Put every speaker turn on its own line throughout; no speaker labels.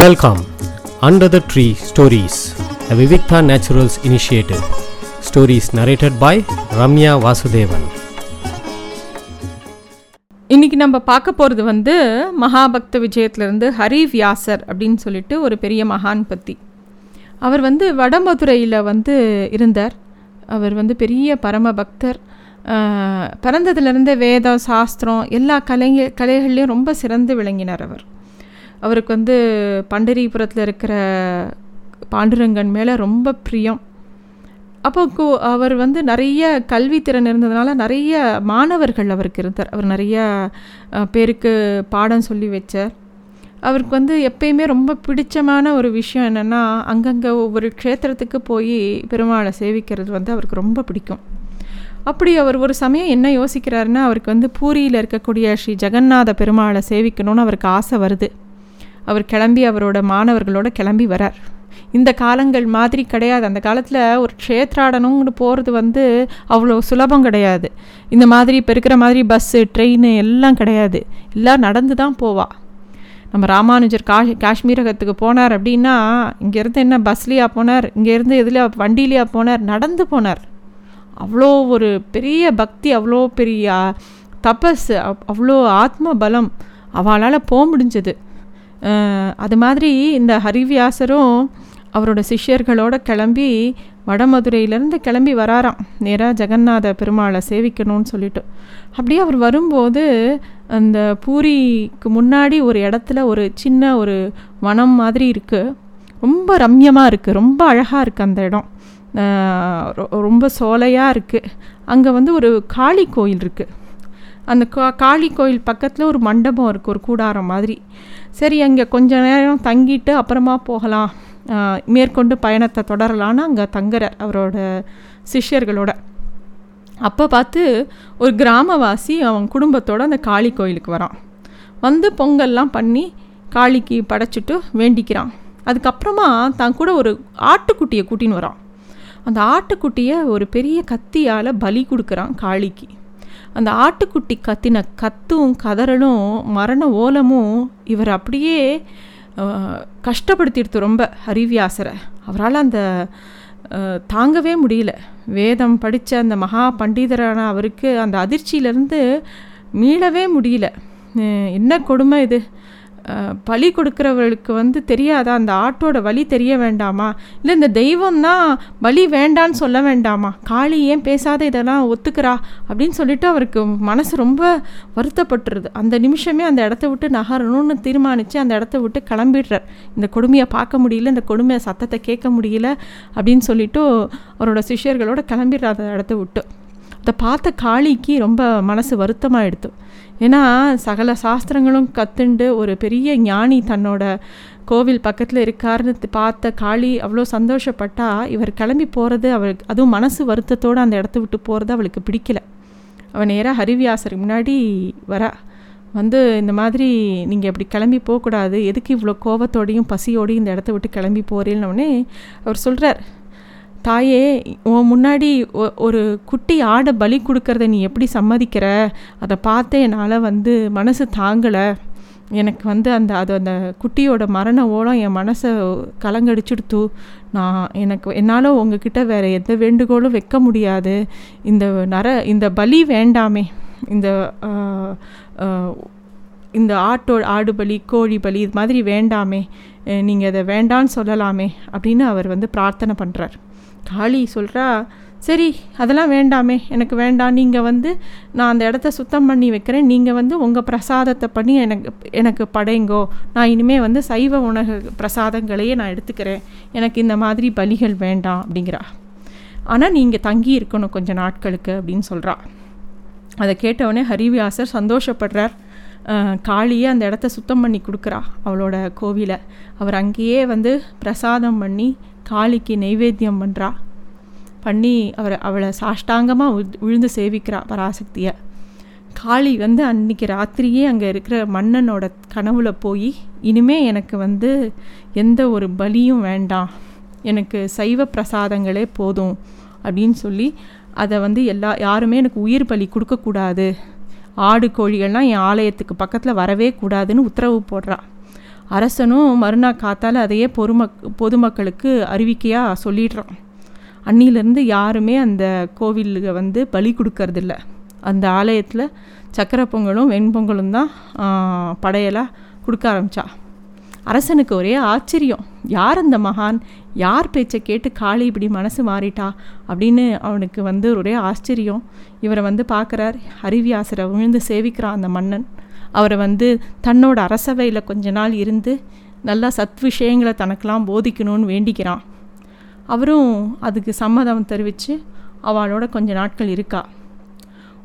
Welcome, Under the Tree Stories, a Vivikta Naturals initiative. Stories narrated by Ramya Vasudevan.
இன்னைக்கு நம்ம பார்க்க போகிறது வந்து மகாபக்த விஜயத்திலிருந்து ஹரி வியாசர் அப்படின்னு சொல்லிட்டு ஒரு பெரிய மகான் பற்றி அவர் வந்து வடமதுரையில் வந்து இருந்தார். அவர் வந்து பெரிய பரம பக்தர். பிறந்ததுலேருந்து வேதம் சாஸ்திரம் எல்லா கலைங்க கலைகள்லேயும் ரொம்ப சிறந்து விளங்கினார் அவர். அவருக்கு வந்து பண்டரிபுரத்தில் இருக்கிற பாண்டுரங்கன் மேலே ரொம்ப பிரியம். அப்போ அவர் வந்து நிறைய கல்வித்திறன் இருந்ததுனால நிறைய மாணவர்கள் அவருக்கு இருந்தார். அவர் நிறைய பேருக்கு பாடம் சொல்லி வச்சார். அவருக்கு வந்து எப்பயுமே ரொம்ப பிடிச்சமான ஒரு விஷயம் என்னென்னா அங்கங்கே ஒவ்வொரு க்ஷேத்திரத்துக்கு போய் பெருமாளை சேவிக்கிறது வந்து அவருக்கு ரொம்ப பிடிக்கும். அப்படி அவர் ஒரு சமயம் என்ன யோசிக்கிறாருன்னா அவருக்கு வந்து பூரியில் இருக்கக்கூடிய ஸ்ரீ ஜெகநாத பெருமாளை சேவிக்கணும்னு அவருக்கு ஆசை வருது. அவர் கிளம்பி அவரோட மாணவர்களோட கிளம்பி வரார். இந்த காலங்கள் மாதிரி கிடையாது. அந்த காலத்தில் ஒரு க்ஷேத்ராடனம்னு போகிறது வந்து அவ்வளோ சுலபம் கிடையாது. இந்த மாதிரி இப்போ இருக்கிற மாதிரி பஸ்ஸு ட்ரெயின் எல்லாம் கிடையாது. எல்லாம் நடந்து தான் போவா. நம்ம ராமானுஜர் கா காஷ்மீரகத்துக்கு போனார் அப்படின்னா இங்கேருந்து என்ன பஸ்லேயா போனார்? இங்கேருந்து எதில் வண்டியிலையா போனார்? நடந்து போனார். அவ்வளோ ஒரு பெரிய பக்தி அவ்வளோ பெரிய தபஸ் அவ்வளோ ஆத்ம பலம் அவளால் போக முடிஞ்சது. அது மாதிரி இந்த ஹரிவியாசரும் அவரோட சிஷ்யர்களோட கிளம்பி வடமதுரையிலேருந்து கிளம்பி வராராம். நேராக ஜெகநாத பெருமாளை சேவிக்கணும்னு சொல்லிட்டு. அப்படியே அவர் வரும்போது அந்த பூரிக்கு முன்னாடி ஒரு இடத்துல ஒரு சின்ன ஒரு வனம் மாதிரி இருக்குது ரொம்ப ரம்யமாக இருக்குது ரொம்ப அழகாக இருக்குது அந்த இடம். ரொ- ரொம்ப சோலையாக இருக்குது அங்கே வந்து ஒரு காளி கோயில் இருக்குது அந்த கா காளி கோயில் பக்கத்தில் ஒரு மண்டபம் இருக்குது ஒரு கூடாரம் மாதிரி. சரி அங்கே கொஞ்ச நேரம் தங்கிட்டு அப்புறமா போகலாம். மேற்கொண்டு பயணத்தை தொடரலான்னு அங்கே தங்குறார் அவரோட சிஷ்யர்களோட. அப்போ பார்த்து ஒரு கிராமவாசி அவன் குடும்பத்தோடு அந்த காளி கோயிலுக்கு வரான். வந்து பொங்கல்லாம் பண்ணி காளிக்கு படைச்சிட்டு வேண்டிக்கிறான். அதுக்கப்புறமா தான் கூட ஒரு ஆட்டுக்குட்டியை கூட்டின்னு வரான். அந்த ஆட்டுக்குட்டியை ஒரு பெரிய கத்தியால் பலி கொடுக்குறான் காளிக்கு. அந்த ஆட்டுக்குட்டி கத்தின கத்தும் கதறலும் மரண ஓலமும் இவர் அப்படியே கஷ்டப்படுத்திடுத்து ரொம்ப ஹரிவியாசரை. அவரால் அந்த தாங்கவே முடியல. வேதம் படித்த அந்த மகா பண்டிதரான அவருக்கு அந்த அதிர்ச்சியிலேருந்து மீளவே முடியல. என்ன கொடுமை இது? பலி கொடுக்குறவர்களுக்கு வந்து தெரியாதா? அந்த ஆட்டோட வலி தெரிய வேண்டாமா? இல்லை இந்த தெய்வம் தான் பலி வேண்டான்னு சொல்ல வேண்டாமா? காளி ஏன் பேசாத இதெல்லாம் ஒத்துக்கிறா? அப்படின்னு சொல்லிட்டு அவருக்கு மனசு ரொம்ப வருத்தப்பட்டுருது. அந்த நிமிஷமே அந்த இடத்த விட்டு நகரணும்னு தீர்மானித்து அந்த இடத்த விட்டு கிளம்பிடுறார். இந்த கொடுமையை பார்க்க முடியல இந்த கொடுமையை சத்தத்தை கேட்க முடியல அப்படின்னு சொல்லிட்டு அவரோட சிஷியர்களோட கிளம்பிடுறார் அந்த இடத்த விட்டு. அதை பார்த்த காளிக்கு ரொம்ப மனசு வருத்தமாகிடுது ஏன்னா சகல சாஸ்திரங்களும் கத்துண்டு ஒரு பெரிய ஞானி தன்னோட கோவில் பக்கத்தில் இருக்காருன்னு பார்த்த காளி அவ்வளோ சந்தோஷப்பட்டா இவர் கிளம்பி போகிறது அவளுக்கு அதுவும் மனசு வருத்தத்தோடு அந்த இடத்த விட்டு போகிறது அவளுக்கு பிடிக்கல. அவன் நேராக ஹரிவியாசருக்கு முன்னாடி வரா. வந்து இந்த மாதிரி நீங்கள் இப்படி கிளம்பி போகக்கூடாது. எதுக்கு இவ்வளோ கோபத்தோடையும் பசியோடையும் இந்த இடத்த விட்டு கிளம்பி போறேன்னொடனே அவர் சொல்கிறார் தாயே உன் முன்னாடி ஒ- ஒரு குட்டி ஆடை பலி கொடுக்கறத நீ எப்படி சம்மதிக்கிற? அதை பார்த்து என்னால் வந்து மனசு தாங்கலை. எனக்கு வந்து அந்த அது அந்த குட்டியோட மரண ஓலம் என் மனசை கலங்கடிச்சுடுத்து. நான் எனக்கு என்னால் உங்ககிட்ட வேறு எந்த வேண்டுகோளும் வைக்க முடியாது. இந்த நர இந்த பலி வேண்டாமே. இந்த இந்த ஆட்டோ ஆடு பலி கோழி பலி இது மாதிரி வேண்டாமே. நீங்கள் அதை வேண்டான்னு சொல்லலாமே அப்படின்னு அவர் வந்து பிரார்த்தனை பண்ணுறார் காளி சொல்கிறா சரி அதெல்லாம் வேண்டாமே எனக்கு வேண்டாம். நீங்கள் வந்து நான் அந்த இடத்த சுத்தம் பண்ணி வைக்கிறேன். நீங்கள் வந்து உங்கள் பிரசாதத்தை பண்ணி எனக்கு எனக்கு படைங்கோ. நான் இனிமேல் வந்து சைவ உணவு பிரசாதங்களையே நான் எடுத்துக்கிறேன். எனக்கு இந்த மாதிரி பலிகள் வேண்டாம் அப்படிங்கிறா. ஆனால் நீங்கள் தங்கி இருக்கணும் கொஞ்சம் நாட்களுக்கு அப்படின்னு சொல்கிறா அதை கேட்டவுடனே ஹரிவியாசர் சந்தோஷப்படுறார். காளியே அந்த இடத்த சுத்தம் பண்ணி கொடுக்குறா அவளோட கோவிலை. அவர் அங்கேயே வந்து பிரசாதம் பண்ணி காளிக்கு நெய்வேத்தியம் பண்ணுறா பண்ணி அவர் அவளை சாஷ்டாங்கமாக விழுந்து சேவிக்கிறா பராசக்தியை. காளி வந்து அன்னைக்கு ராத்திரியே அங்கே இருக்கிற மன்னனோட கனவுல போய் இனிமே எனக்கு வந்து எந்த ஒரு பலியும் வேண்டாம். எனக்கு சைவ பிரசாதங்களே போதும். அப்படின்னு சொல்லி அதை வந்து எல்லா யாருமே எனக்கு உயிர் பலி கொடுக்கக்கூடாது. ஆடு கோழிகள்லாம் என் ஆலயத்துக்கு பக்கத்தில் வரவே கூடாதுன்னு உத்தரவு போடுறா. அரசனும் மறுநாள் காத்தால் அதையே பொதுமக் பொதுமக்களுக்கு அறிவிக்கையாக சொல்லிடுறான். அன்னிலேருந்து யாருமே அந்த கோவிலுக்கு வந்து பலி கொடுக்கறதில்ல. அந்த ஆலயத்தில் சக்கரை பொங்கலும் வெண்பொங்கலும் தான் படையலாக கொடுக்க ஆரம்பித்தா அரசனுக்கு ஒரே ஆச்சரியம். யார் அந்த மகான்? யார் பேச்சை கேட்டு காளி இப்படி மனசு மாறிட்டா? அப்படின்னு அவனுக்கு வந்து ஒரே ஆச்சரியம். இவரை வந்து பார்க்குறார். அறிவியாசரை விழுந்து சேவிக்கிறான் அந்த மன்னன். அவரை வந்து தன்னோட அரசவையில் கொஞ்ச நாள் இருந்து நல்லா சத் விஷயங்களை தனக்கெலாம் போதிக்கணும்னு வேண்டிக்கிறான். அவரும் அதுக்கு சம்மதம் தெரிவித்து அவளோட கொஞ்ச நாட்கள் இருக்கா.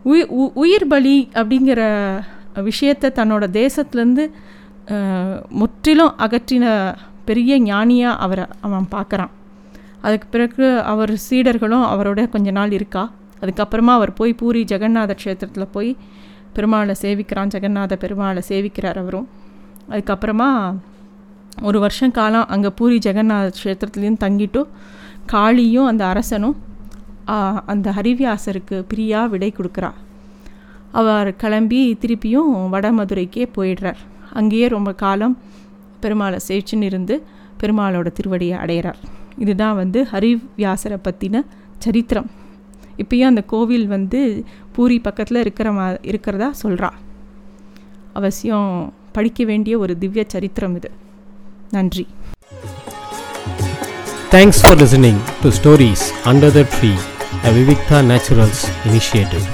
உயிர் உயிர் பலி அப்படிங்கிற விஷயத்தை தன்னோட தேசத்துலேருந்து முற்றிலும் அகற்றின பெரிய ஞானியாக அவரை அவன் பார்க்குறான் அதுக்கு பிறகு அவர் சீடர்களும் அவரோட கொஞ்ச நாள் இருக்கா? அதுக்கப்புறமா அவர் போய் பூரி ஜெகநாத க்ஷேத்திரத்தில் போய் பெருமாளை சேவிக்கிறான். ஜெகநாத பெருமாளை சேவிக்கிறார் அவரும். அதுக்கப்புறமா ஒரு வருஷம் காலம் அங்கே பூரி ஜெகநாத க்ஷேத்திரத்துலேயும் தங்கிட்டும் காளியும் அந்த அரசனும் அந்த ஹரிவியாசருக்கு பிரியாக விடை கொடுக்குறா. அவர் கிளம்பி திருப்பியும் வடமதுரைக்கே போயிடுறார். அங்கேயே ரொம்ப காலம் பெருமாளை சேச்சுன்னு இருந்து பெருமாளோட திருவடியை அடையிறார். இதுதான் வந்து ஹரிவியாசரை பற்றின சரித்திரம். இப்பயும் அந்த கோவில் வந்து பூரி பக்கத்தில் இருக்கிற மா இருக்கிறதா சொல்கிறா அவசியம் படிக்க வேண்டிய ஒரு திவ்ய சரித்திரம் இது. நன்றி.
Thanks for listening to stories under the tree a Vivikta Naturals initiative